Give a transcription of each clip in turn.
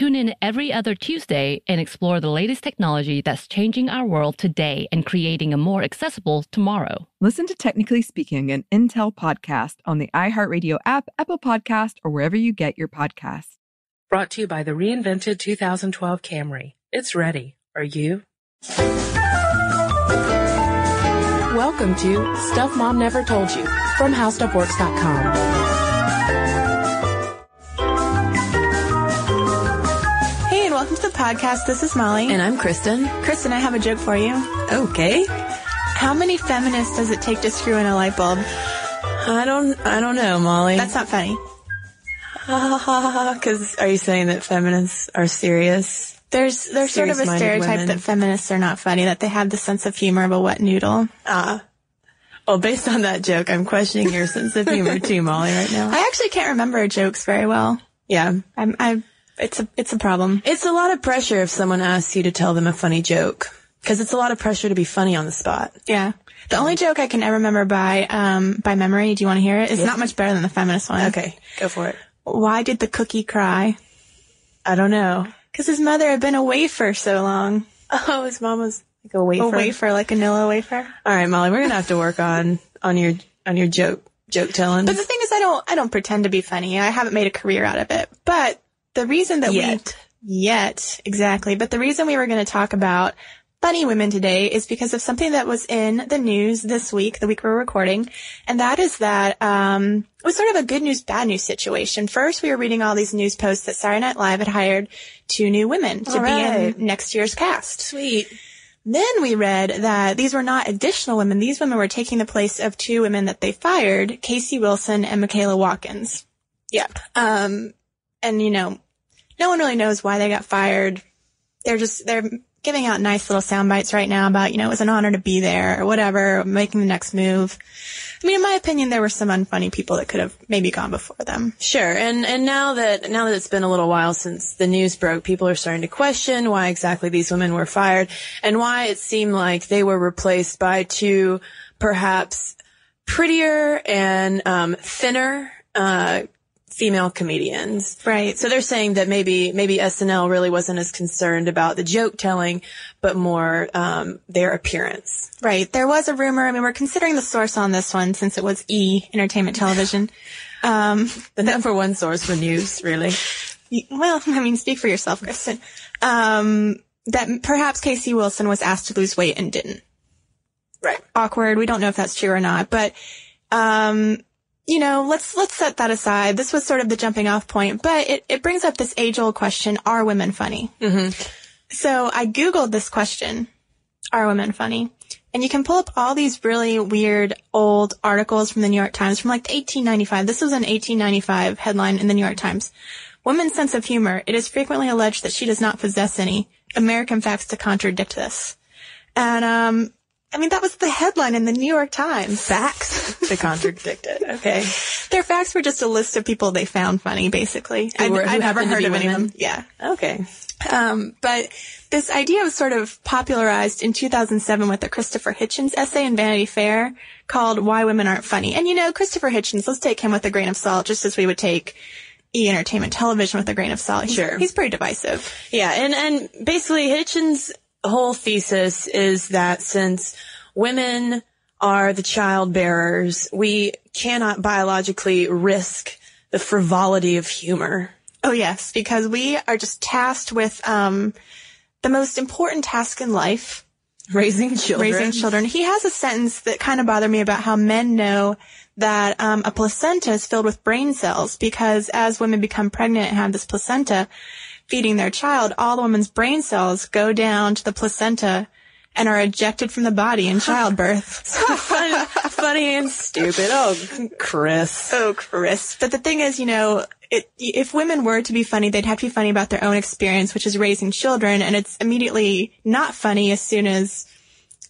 Tune in every other Tuesday and explore the latest technology that's changing our world today and creating a more accessible tomorrow. Listen to Technically Speaking, an Intel podcast on the iHeartRadio app, Apple Podcast, or wherever you get your podcasts. Brought to you by the reinvented 2012 Camry. It's ready. Are you? Welcome to Stuff Mom Never Told You from HowStuffWorks.com. podcast. This is Molly. And I'm Kristen. Kristen, I have a joke for you. Okay. How many feminists does it take to screw in a light bulb? I don't, I don't know, Molly. That's not funny. Because are you saying that feminists are serious? There's there's sort of a stereotype women. that feminists are not funny, that they have the sense of humor of a wet noodle. Ah. Well, based on that joke, I'm questioning your sense of humor too, Molly, right now. I actually can't remember jokes very well. Yeah. I'm, I, it's a, it's a problem. It's a lot of pressure if someone asks you to tell them a funny joke. Because it's a lot of pressure to be funny on the spot. Yeah. The only joke I can ever remember by, um, by memory, do you want to hear it? It's not much better than the feminist one. Okay, go for it. Why did the cookie cry? I don't know. Cause his mother had been away for so long. Oh, his mom was like a wafer. A wafer, like a Nilla wafer. All right, Molly, we're gonna have to work on on your on your joke joke telling. But the thing is, I don't, I don't pretend to be funny. I haven't made a career out of it. But the reason that Yet. we, yet, exactly. But the reason we were going to talk about funny women today is because of something that was in the news this week, the week we're recording. And that is that, um, it was sort of a good news, bad news situation. First, we were reading all these news posts that Saturday Night Live had hired two new women to right. be in next year's cast. Sweet. Then we read that these were not additional women. These women were taking the place of two women that they fired, Casey Wilson and Michaela Watkins. Yep. Um, and you know, no one really knows why they got fired. They're just, they're giving out nice little sound bites right now about, you know, it was an honor to be there or whatever, making the next move. I mean, in my opinion, there were some unfunny people that could have maybe gone before them. Sure, and and now that now that it's been a little while since the news broke, people are starting to question why exactly these women were fired and why it seemed like they were replaced by two perhaps prettier and um, thinner uh, female comedians. Right. So they're saying that maybe maybe SNL really wasn't as concerned about the joke telling, but more um, their appearance. Right. There was a rumor. I mean, we're considering the source on this one since it was E Entertainment Television. Um, The number one source for news, really. well, I mean, speak for yourself, Kristen. Um, that perhaps Casey Wilson was asked to lose weight and didn't. Right. Awkward. We don't know if that's true or not, but, um, you know, let's, let's set that aside. This was sort of the jumping off point, but it, it brings up this age old question, are women funny? Mm-hmm. So I Googled this question, are women funny? And you can pull up all these really weird old articles from the New York Times from like 1895. This was an 1895 headline in the New York Times. Woman's sense of humor. It is frequently alleged that she does not possess any. American facts to contradict this. And, um, I mean, that was the headline in the New York Times. Facts to contradict it. Okay. Their facts were just a list of people they found funny, basically. Who were- who I'd never heard of any of them. Yeah. Okay. Um, but this idea was sort of popularized in 2007 with the Christopher Hitchens essay in Vanity Fair called Why Women Aren't Funny. And you know, Christopher Hitchens, let's take him with a grain of salt, just as we would take E! Entertainment Television with a grain of salt. He's, Sure. He's pretty divisive. Yeah, and and basically Hitchens' whole thesis is that since women are the child bearers, we cannot biologically risk the frivolity of humor. Oh yes, because we are just tasked with, um, the most important task in life, Raising children. raising children. He has a sentence that kind of bothered me about how men know that um, a placenta is filled with brain cells because as women become pregnant and have this placenta feeding their child, all the woman's brain cells go down to the placenta and are ejected from the body in childbirth. Fun, funny and stupid. Oh, Chris. Oh, Chris. But the thing is, you know, it, if women were to be funny, they'd have to be funny about their own experience, which is raising children, and it's immediately not funny as soon as,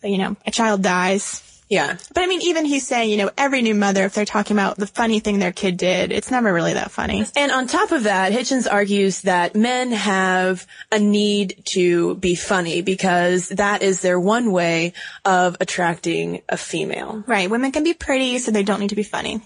you know, a child dies. Yeah. But I mean, even he's saying, you know, every new mother, if they're talking about the funny thing their kid did, it's never really that funny. And on top of that, Hitchens argues that men have a need to be funny because that is their one way of attracting a female. Right. Women can be pretty, so they don't need to be funny.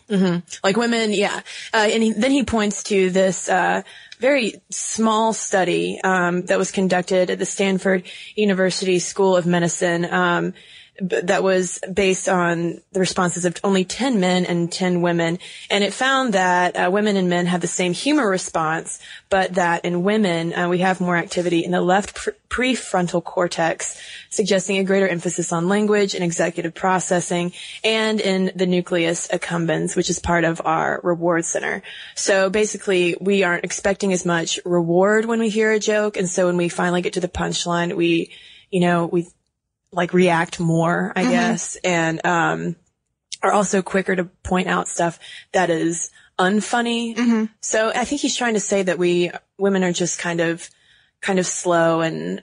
Like women, yeah. Uh, and he, then he points to this uh, very small study um, that was conducted at the Stanford University School of Medicine. Um, that was based on the responses of only 10 men and 10 women. And it found that uh, women and men have the same humor response, but that in women, uh, we have more activity in the left pr- prefrontal cortex, suggesting a greater emphasis on language and executive processing, and in the nucleus accumbens, which is part of our reward center. So basically, we aren't expecting as much reward when we hear a joke, and so when we finally get to the punchline, we, you know, we like react more, I guess, and um, are also quicker to point out stuff that is unfunny. So I think he's trying to say that we women are just kind of kind of slow and,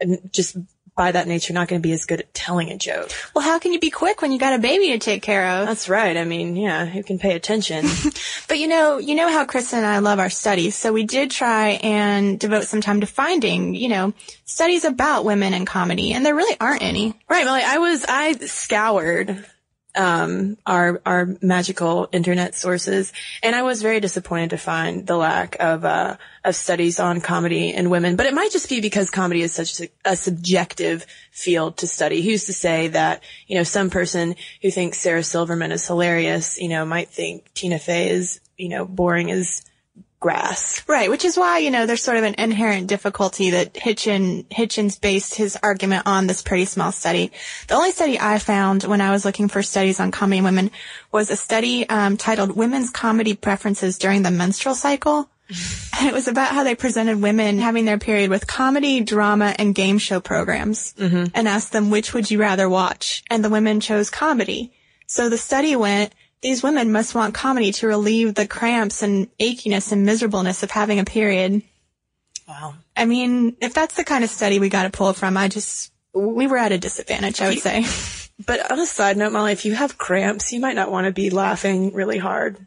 and just by that nature not going to be as good at telling a joke. Well, how can you be quick when you got a baby to take care of? That's right. I mean, yeah, who can pay attention? But you know, you know how Kristen and I love our studies, so we did try and devote some time to finding, you know, studies about women in comedy, and there really aren't any. Right, Molly. I was I scoured um our our magical internet sources and I was very disappointed to find the lack of uh of studies on comedy and women. But it might just be because comedy is such a, subjective field to study. Who's to say that, you know, some person who thinks Sarah Silverman is hilarious, you know, might think Tina Fey is, you know, boring as grass. Right, which is why, you know, there's sort of an inherent difficulty that Hitchin, Hitchens based his argument on this pretty small study. The only study I found when I was looking for studies on comedy women was a study um, titled Women's Comedy Preferences During the Menstrual Cycle. And it was about how they presented women having their period with comedy, drama, and game show programs and asked them which would you rather watch. And the women chose comedy. So the study went, these women must want comedy to relieve the cramps and achiness and miserableness of having a period. Wow. I mean, if that's the kind of study we got to pull from, I just, we were at a disadvantage, I would say. But on a side note, Molly, if you have cramps, you might not want to be laughing really hard.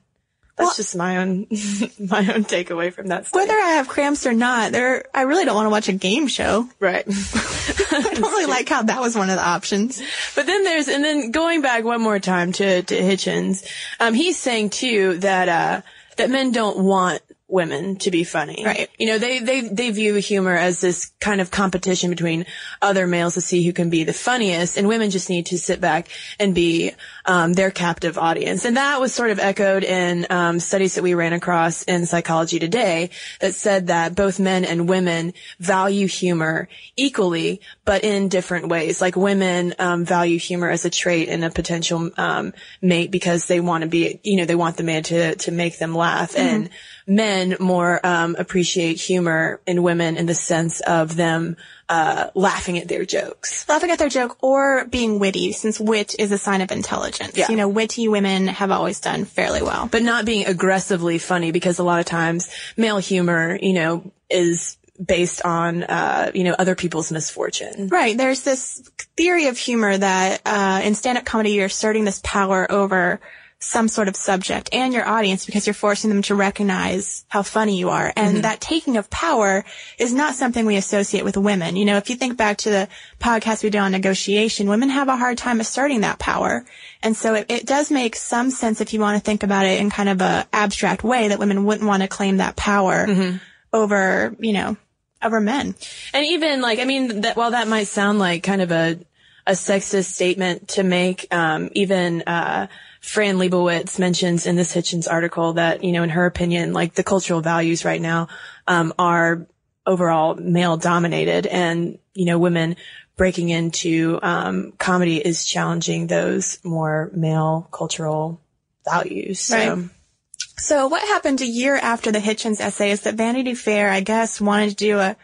That's Well- just my own my own takeaway from that study. Whether I have cramps or not, there, I really don't want to watch a game show. right. I don't really like how that was one of the options. But then there's, and then going back one more time to, to Hitchens, um, he's saying too that, uh, that men don't want women to be funny. Right. You know, they, they, they view humor as this kind of competition between other males to see who can be the funniest and women just need to sit back and be, um, their captive audience. And that was sort of echoed in, um, studies that we ran across in Psychology Today that said that both men and women value humor equally, but in different ways. Like women, um, value humor as a trait in a potential, um, mate because they want to be, you know, they want the man to, to make them laugh. And men more, um, appreciate humor in women in the sense of them, uh, laughing at their jokes. Laughing at their joke or being witty, since wit is a sign of intelligence. Yeah. You know, witty women have always done fairly well. but not being aggressively funny because a lot of times male humor, you know, is based on, uh, you know, other people's misfortune. Right. There's this theory of humor that uh, in stand-up comedy you're asserting this power over some sort of subject and your audience because you're forcing them to recognize how funny you are. And that taking of power is not something we associate with women. You know, if you think back to the podcast we did on negotiation, women have a hard time asserting that power. And so it, it does make some sense if you want to think about it in kind of a abstract way that women wouldn't want to claim that power over, you know, over men. And even like, I mean, that while that might sound like kind of a a sexist statement to make, um, even uh, Fran Lebowitz mentions in this Hitchens article that you know, in her opinion, like the cultural values right now um, are overall male dominated, and you know, women breaking into um, comedy is challenging those more male cultural values. So. Right. So what happened a year after the Hitchens essay is that Vanity Fair, I guess, wanted to do a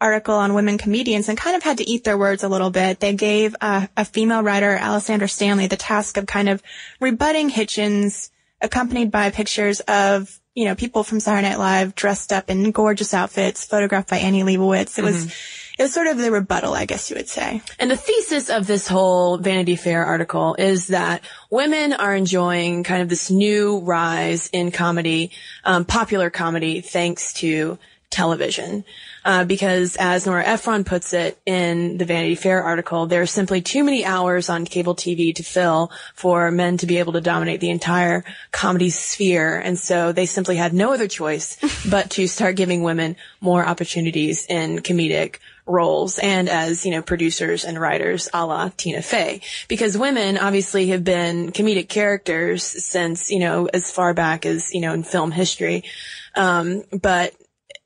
article on women comedians and kind of had to eat their words a little bit. They gave a, a female writer, Alessandra Stanley, the task of kind of rebutting Hitchens, accompanied by pictures of you know people from Saturday Night Live dressed up in gorgeous outfits, photographed by Annie Leibovitz. It was it was sort of the rebuttal, I guess you would say. And the thesis of this whole Vanity Fair article is that women are enjoying kind of this new rise in comedy, um, popular comedy, thanks to television. Uh, because as Nora Ephron puts it in the Vanity Fair article, there are simply too many hours on cable TV to fill for men to be able to dominate the entire comedy sphere. And so they simply had no other choice but to start giving women more opportunities in comedic roles and as, you know, producers and writers a la Tina Fey. Because women obviously have been comedic characters since, you know, as far back as, you know, in film history. Um, but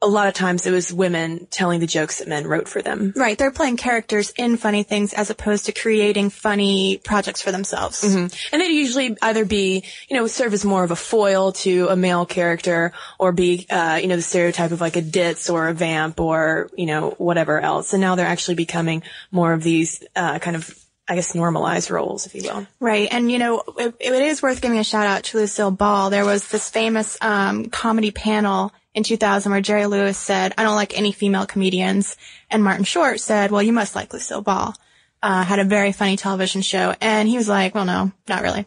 a lot of times it was women telling the jokes that men wrote for them. Right, they're playing characters in funny things as opposed to creating funny projects for themselves. And they'd usually either be, you know, serve as more of a foil to a male character or be, uh, you know, the stereotype of like a ditz or a vamp or, you know, whatever else. And now they're actually becoming more of these, uh, kind of, I guess, normalized roles, if you will. Right, and you know, it, it is worth giving a shout out to Lucille Ball. There was this famous um, comedy panel in 2000 where Jerry Lewis said, I don't like any female comedians. And Martin Short said, well, you must like Lucille Ball. Uh, had a very funny television show. And he was like, well, no, not really.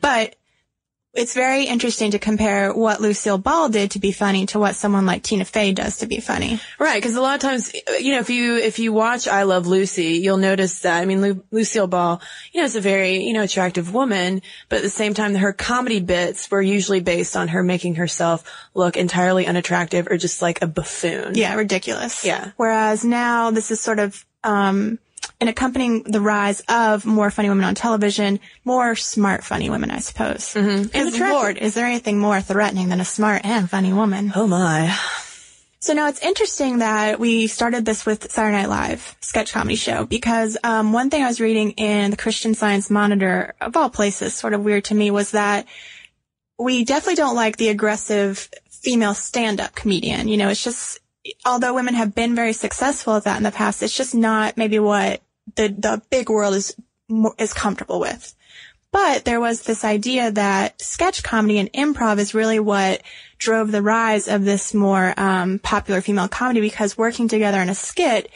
But it's very interesting to compare what Lucille Ball did to be funny to what someone like Tina Fey does to be funny. Right, because a lot of times, you know, if you if you watch I Love Lucy, you'll notice that. I mean, Lu- Lucille Ball, you know, is a very you know attractive woman, but at the same time, her comedy bits were usually based on her making herself look entirely unattractive or just like a buffoon. Yeah, ridiculous. Yeah. Whereas now this is sort of, um, and accompanying the rise of more funny women on television, more smart funny women, I suppose. Mm-hmm. Because attractive. Lord, is there anything more threatening than a smart and funny woman? Oh my. So now it's interesting that we started this with Saturday Night Live sketch comedy show because um, one thing I was reading in the Christian Science Monitor, of all places, sort of weird to me, was that we definitely don't like the aggressive female stand-up comedian. You know, it's just although women have been very successful at that in the past, it's just not maybe what the the big world is is comfortable with. But there was this idea that sketch comedy and improv is really what drove the rise of this more um, popular female comedy because working together in a skit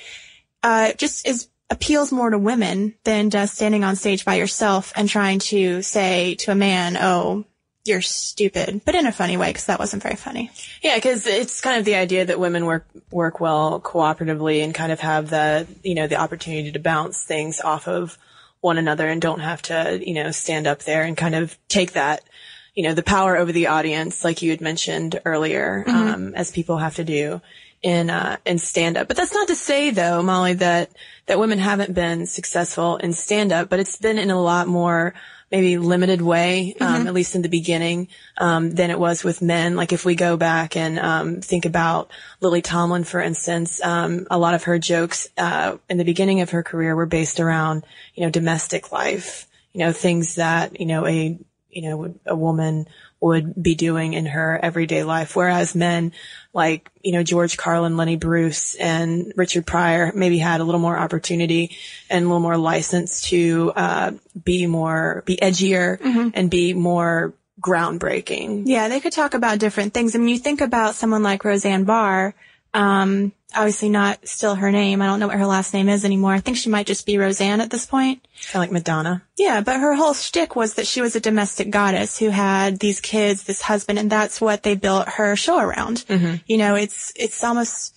uh, just is appeals more to women than just standing on stage by yourself and trying to say to a man, "Oh, you're stupid," but in a funny way because that wasn't very funny. Yeah, because it's kind of the idea that women work work well cooperatively and kind of have the you know the opportunity to bounce things off of one another and don't have to you know stand up there and kind of take that you know the power over the audience like you had mentioned earlier um, as people have to do in uh, in stand up. But that's not to say though, Molly, that that women haven't been successful in stand up, but it's been in a lot more maybe limited way, um, at least in the beginning, um, than it was with men. Like if we go back and um, think about Lily Tomlin, for instance, um, a lot of her jokes uh, in the beginning of her career were based around, you know, domestic life, you know, things that you know a you know a woman would be doing in her everyday life. Whereas men like, you know, George Carlin, Lenny Bruce and Richard Pryor maybe had a little more opportunity and a little more license to, uh, be more, be edgier and be more groundbreaking. Yeah, they could talk about different things. I mean, you think about someone like Roseanne Barr, Um, obviously not still her name. I don't know what her last name is anymore. I think she might just be Roseanne at this point. Kind of like Madonna. Yeah, but her whole shtick was that she was a domestic goddess who had these kids, this husband, and that's what they built her show around. Mm-hmm. You know, it's it's almost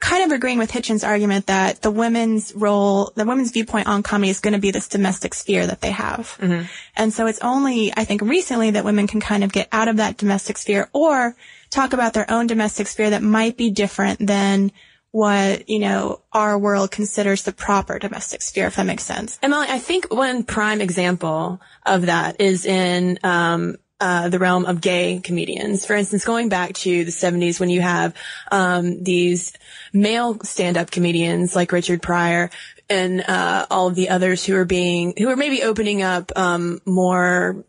kind of agreeing with Hitchens' argument that the women's role, the women's viewpoint on comedy is going to be this domestic sphere that they have. Mm-hmm. And so it's only, I think, recently that women can kind of get out of that domestic sphere or talk about their own domestic sphere that might be different than what, you know, our world considers the proper domestic sphere, if that makes sense. Emily, I think one prime example of that is in, um, uh, the realm of gay comedians. For instance, going back to the 70s when you have um, these male stand-up comedians like Richard Pryor and uh, all of the others who are being who are maybe opening up um, more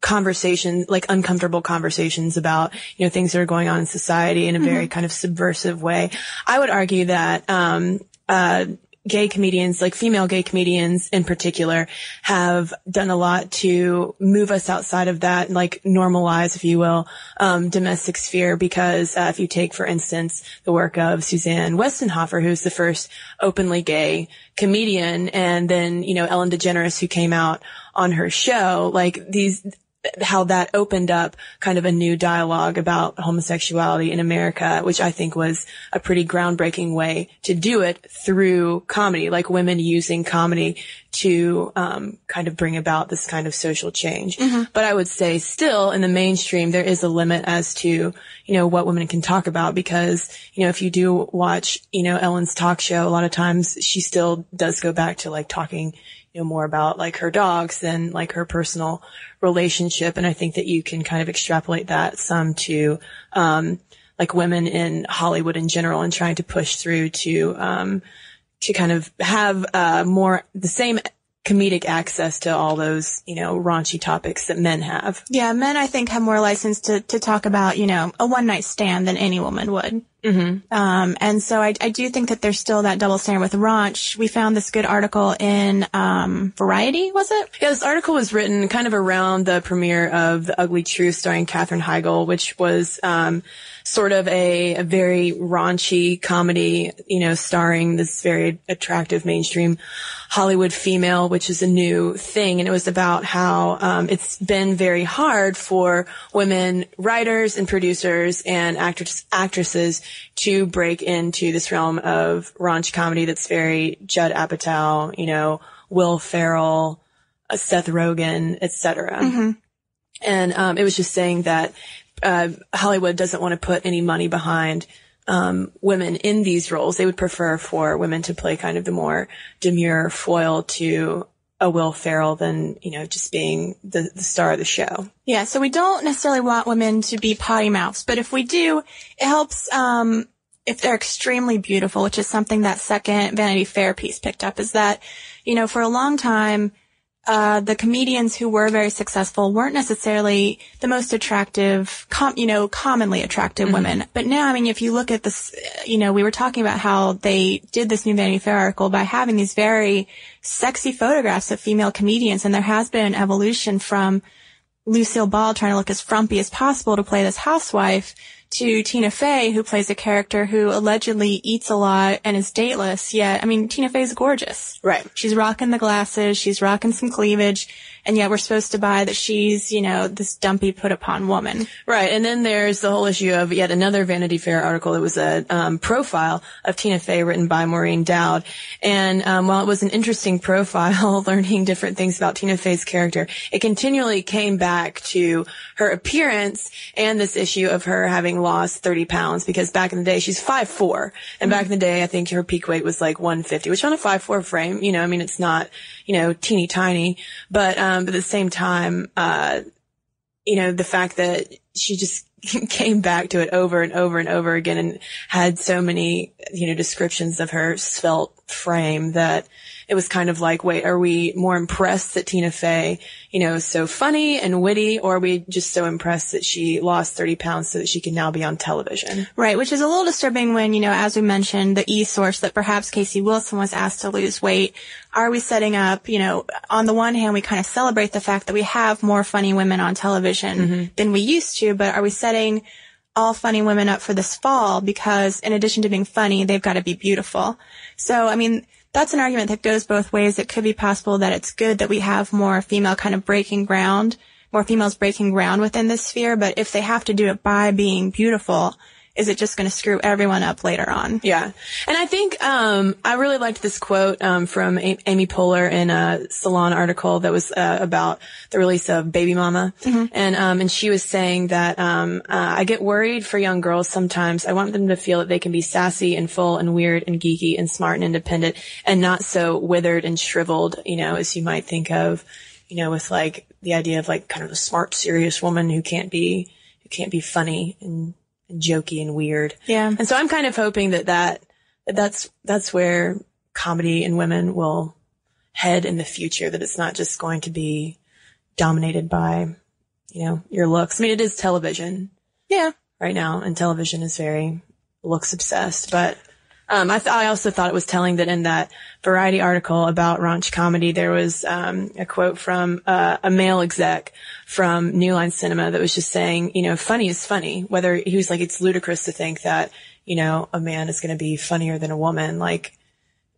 conversations like uncomfortable conversations about you know things that are going on in society in a very Mm-hmm. kind of subversive way i would argue that um uh gay comedians like female gay comedians in particular have done a lot to move us outside of that like normalize if you will um domestic sphere because uh, if you take for instance the work of suzanne westenhoefer who's the first openly gay comedian and then you know ellen degeneres who came out on her show like these how that opened up kind of a new dialogue about homosexuality in America, which I think was a pretty groundbreaking way to do it through comedy, like women using comedy to um, kind of bring about this kind of social change. But I would say still in the mainstream, there is a limit as to, you know, what women can talk about because, you know, if you do watch, you know, Ellen's talk show, a lot of times she still does go back to like talking, know, more about like her dogs than like her personal relationship. And I think that you can kind of extrapolate that some to, um, like women in Hollywood in general and trying to push through to, um, to kind of have, uh, more, the same comedic access to all those, you know, raunchy topics that men have. Yeah, men I think have more license to, to talk about, you know, a one night stand than any woman would. Mm-hmm. Um, and so I, I do think that there's still that double standard with raunch. We found this good article in um, Variety, was it? Yeah, this article was written kind of around the premiere of The Ugly Truth starring Katherine Heigl, which was um, sort of a, a very raunchy comedy, you know, starring this very attractive mainstream Hollywood female, which is a new thing. And it was about how um, it's been very hard for women writers and producers and actors, actresses to break into this realm of raunch comedy that's very Judd Apatow, you know, Will Ferrell, uh, Seth Rogen, etc. And um, it was just saying that uh, Hollywood doesn't want to put any money behind um, women in these roles. They would prefer for women to play kind of the more demure foil to a Will Ferrell than you know just being the, the star of the show. Yeah, so we don't necessarily want women to be potty mouths, but if we do, it helps um, if they're extremely beautiful, which is something that second Vanity Fair piece picked up, is that, you know, for a long time, uh, the comedians who were very successful weren't necessarily the most attractive, com- you know, commonly attractive women. But now, I mean, if you look at this, you know, we were talking about how they did this new Vanity Fair article by having these very sexy photographs of female comedians, and there has been an evolution from Lucille Ball trying to look as frumpy as possible to play this housewife to Tina Fey, who plays a character who allegedly eats a lot and is dateless. Yet, I mean, Tina Fey's gorgeous. Right. She's rocking the glasses. She's rocking some cleavage. And yet we're supposed to buy that she's, you know, this dumpy put upon woman. Right. And then there's the whole issue of yet another Vanity Fair article. It was a um, profile of Tina Fey written by Maureen Dowd. And um, while it was an interesting profile, learning different things about Tina Fey's character, it continually came back to her appearance and this issue of her having lost 30 pounds because back in the day, she's 5'4". And back in the day, I think her peak weight was like 150, which on a 5'4 frame, you know, I mean, it's not, you know, teeny tiny, but, um, but at the same time, uh, you know, the fact that she just came back to it over and over and over again and had so many, you know, descriptions of her svelte frame that it was kind of like, wait, are we more impressed that Tina Fey, you know, is so funny and witty, or are we just so impressed that she lost 30 pounds so that she can now be on television? Right, which is a little disturbing when, you know, as we mentioned, the e-source that perhaps Casey Wilson was asked to lose weight. Are we setting up, you know, on the one hand, we kind of celebrate the fact that we have more funny women on television mm-hmm. than we used to, but are we setting all funny women up for this fall because in addition to being funny, they've got to be beautiful. So, I mean, that's an argument that goes both ways. It could be possible that it's good that we have more female kind of breaking ground, more females breaking ground within this sphere, but if they have to do it by being beautiful, is it just going to screw everyone up later on? Yeah. And I think, um, I really liked this quote, um, from a- Amy Poehler in a Salon article that was, uh, about the release of Baby Mama. Mm-hmm. And, um, and she was saying that, um, uh, I get worried for young girls sometimes. I want them to feel that they can be sassy and full and weird and geeky and smart and independent and not so withered and shriveled, you know, as you might think of, you know, with like the idea of like kind of a smart, serious woman who can't be, who can't be funny and, and jokey and weird. Yeah. And so I'm kind of hoping that that, that that's, that's where comedy and women will head in the future, that it's not just going to be dominated by, you know, your looks. I mean, it is television Yeah. right now and television is very looks obsessed, but um, I, th- I also thought it was telling that in that Variety article about raunch comedy, there was um, a quote from uh, a male exec from New Line Cinema that was just saying, you know, funny is funny. Whether he was like, it's ludicrous to think that, you know, a man is going to be funnier than a woman. Like,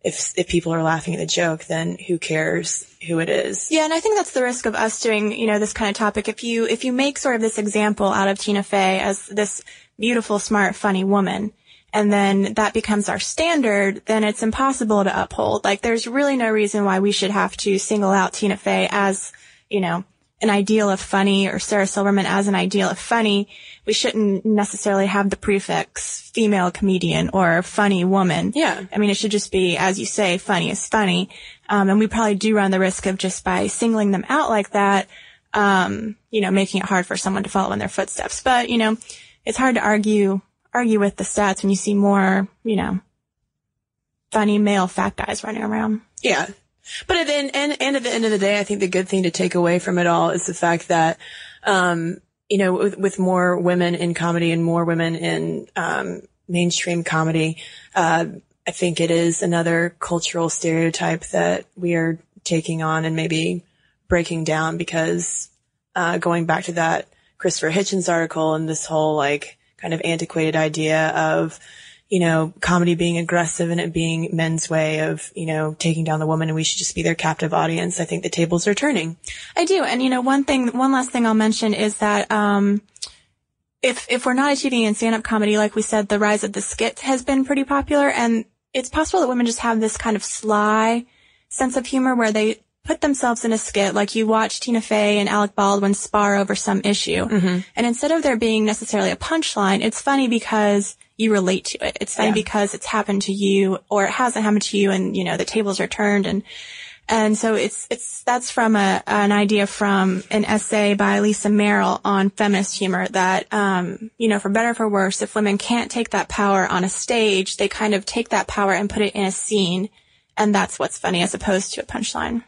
if if people are laughing at the joke, then who cares who it is? Yeah, and I think that's the risk of us doing, you know, this kind of topic. If you if you make sort of this example out of Tina Fey as this beautiful, smart, funny woman, and then that becomes our standard, then it's impossible to uphold. Like there's really no reason why we should have to single out Tina Fey as, you know, an ideal of funny or Sarah Silverman as an ideal of funny. We shouldn't necessarily have the prefix female comedian or funny woman. Yeah. I mean, it should just be, as you say, funny is funny. Um, and we probably do run the risk of just by singling them out like that, um, you know, making it hard for someone to follow in their footsteps. But, you know, it's hard to argue, argue with the stats when you see more, you know, funny male fat guys running around. Yeah. But at the end, and, and at the end of the day, I think the good thing to take away from it all is the fact that, um, you know, with, with more women in comedy and more women in, um, mainstream comedy, uh, I think it is another cultural stereotype that we are taking on and maybe breaking down because, uh, going back to that Christopher Hitchens article and this whole like kind of antiquated idea of, you know, comedy being aggressive and it being men's way of, you know, taking down the woman and we should just be their captive audience. I think the tables are turning. I do. And you know, one thing, one last thing I'll mention is that, um, if, if we're not achieving in stand-up comedy, like we said, the rise of the skit has been pretty popular and it's possible that women just have this kind of sly sense of humor where they put themselves in a skit, like you watch Tina Fey and Alec Baldwin spar over some issue. And instead of there being necessarily a punchline, it's funny because you relate to it. It's funny Yeah. because it's happened to you or it hasn't happened to you and, you know, the tables are turned and, and so it's, it's, that's from a, an idea from an essay by Lisa Merrill on feminist humor that, um, you know, for better or for worse, if women can't take that power on a stage, they kind of take that power and put it in a scene. And that's what's funny as opposed to a punchline.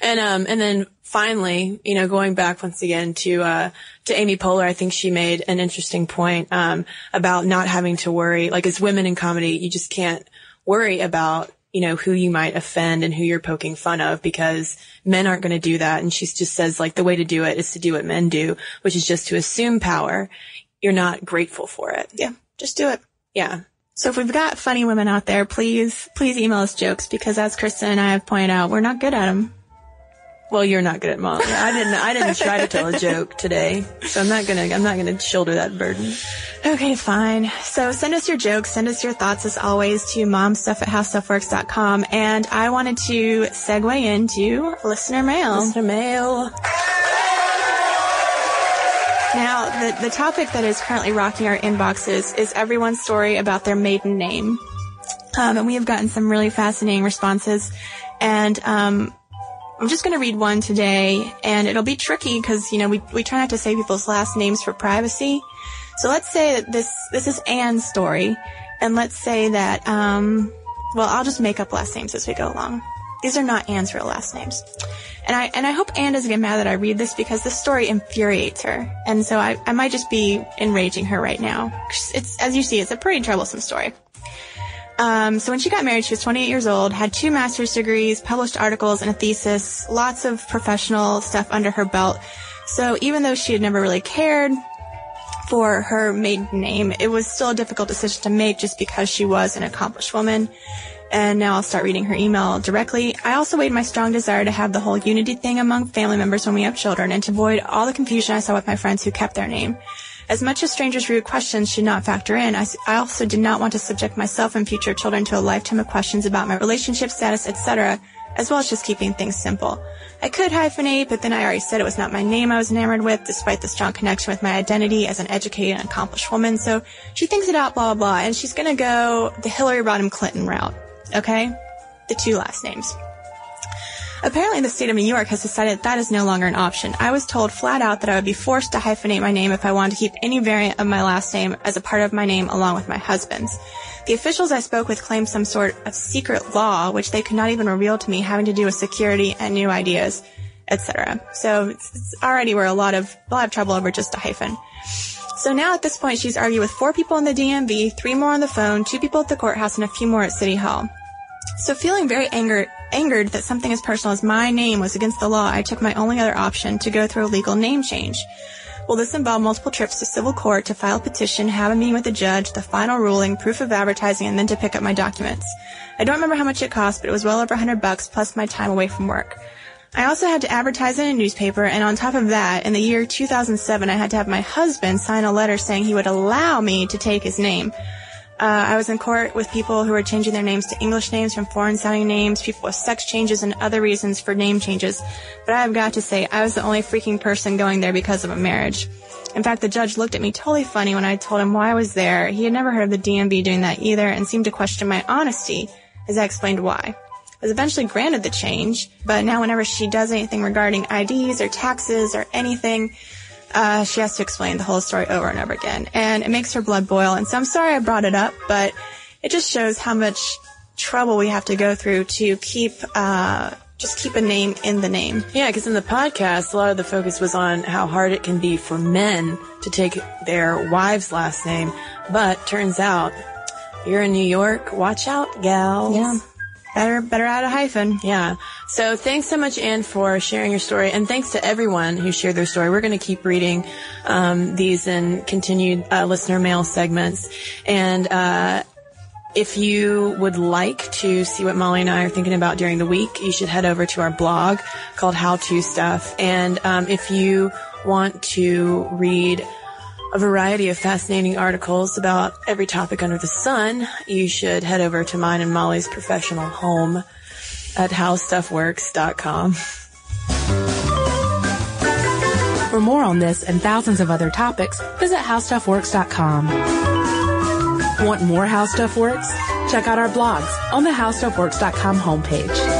And, um, and then finally, you know, going back once again to, uh, to Amy Poehler, I think she made an interesting point, um, about not having to worry, like as women in comedy, you just can't worry about, you know, who you might offend and who you're poking fun of because men aren't going to do that. And she just says like the way to do it is to do what men do, which is just to assume power. You're not grateful for it. Yeah. Just do it. Yeah. So if we've got funny women out there, please, please email us jokes because as Kristen and I have pointed out, we're not good at them. Well, you're not good at mom. I didn't. I didn't try to tell a joke today, so I'm not gonna. I'm not gonna shoulder that burden. Okay, fine. So send us your jokes, send us your thoughts as always to momstuff at howstuffworks.com. And I wanted to segue into listener mail. Listener mail. Now, the, the topic that is currently rocking our inboxes is everyone's story about their maiden name. Um, and we have gotten some really fascinating responses. And um, I'm just going to read one today, and it'll be tricky because you know we we try not to say people's last names for privacy. So let's say that this this is Anne's story, and let's say that um, well, I'll just make up last names as we go along. These are not Anne's real last names. And I and I hope Anne doesn't get mad that I read this because this story infuriates her. And so I, I might just be enraging her right now. It's as you see, it's a pretty troublesome story. Um, so when she got married, she was 28 years old, had two master's degrees, published articles and a thesis, lots of professional stuff under her belt. So even though she had never really cared for her maiden name. It was still a difficult decision to make just because she was an accomplished woman. And now I'll start reading her email directly. I also weighed my strong desire to have the whole unity thing among family members when we have children and to avoid all the confusion I saw with my friends who kept their name. As much as strangers' rude questions should not factor in, I, I also did not want to subject myself and future children to a lifetime of questions about my relationship status, etc., as well as just keeping things simple. I could hyphenate, but then I already said it was not my name I was enamored with, despite the strong connection with my identity as an educated and accomplished woman. So she thinks it out, blah, blah, blah, and she's gonna go the Hillary Rodham Clinton route. Okay? The two last names. Apparently, the state of New York has decided that, is no longer an option. I was told flat out that I would be forced to hyphenate my name if I wanted to keep any variant of my last name as a part of my name along with my husband's. The officials I spoke with claimed some sort of secret law, which they could not even reveal to me, having to do with security and new ideas, etc. So it's, it's already we're a lot of a lot of trouble over just a hyphen. So now at this point, she's argued with four people in the DMV, three more on the phone, two people at the courthouse, and a few more at City Hall. So feeling very angered, angered that something as personal as my name was against the law, I took my only other option to go through a legal name change. Well, this involved multiple trips to civil court to file a petition, have a meeting with the judge, the final ruling, proof of advertising, and then to pick up my documents. I don't remember how much it cost, but it was well over 100 bucks plus my time away from work. I also had to advertise in a newspaper, and on top of that, in the year 2007, I had to have my husband sign a letter saying he would allow me to take his name. Uh, I was in court with people who were changing their names to English names from foreign sounding names, people with sex changes and other reasons for name changes. But I have got to say, I was the only freaking person going there because of a marriage. In fact, the judge looked at me totally funny when I told him why I was there. He had never heard of the DMV doing that either and seemed to question my honesty as I explained why. I was eventually granted the change, but now whenever she does anything regarding IDs or taxes or anything, uh, she has to explain the whole story over and over again. And it makes her blood boil. And so I'm sorry I brought it up, but it just shows how much trouble we have to go through to keep, uh, just keep a name in the name. Yeah, because in the podcast, a lot of the focus was on how hard it can be for men to take their wife's last name. But turns out, you're in New York, watch out, gals. Yeah. Better, better add a hyphen. Yeah. So thanks so much, Anne, for sharing your story, and thanks to everyone who shared their story. We're going to keep reading um, these in continued uh, listener mail segments, and uh, if you would like to see what Molly and I are thinking about during the week, you should head over to our blog called How to Stuff, and um, if you want to read a variety of fascinating articles about every topic under the sun, you should head over to mine and Molly's professional home at howstuffworks.com. For more on this and thousands of other topics, visit howstuffworks.com. Want more How Stuff Works? Check out our blogs on the howstuffworks.com homepage.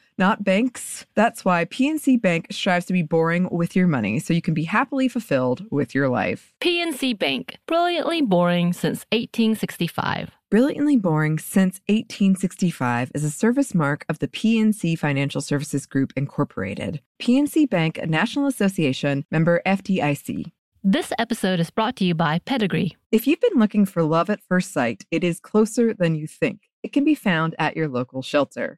not banks. That's why PNC Bank strives to be boring with your money so you can be happily fulfilled with your life. PNC Bank, brilliantly boring since 1865. Brilliantly Boring Since 1865 is a service mark of the PNC Financial Services Group, Incorporated. PNC Bank, a National Association member FDIC. This episode is brought to you by Pedigree. If you've been looking for love at first sight, it is closer than you think. It can be found at your local shelter.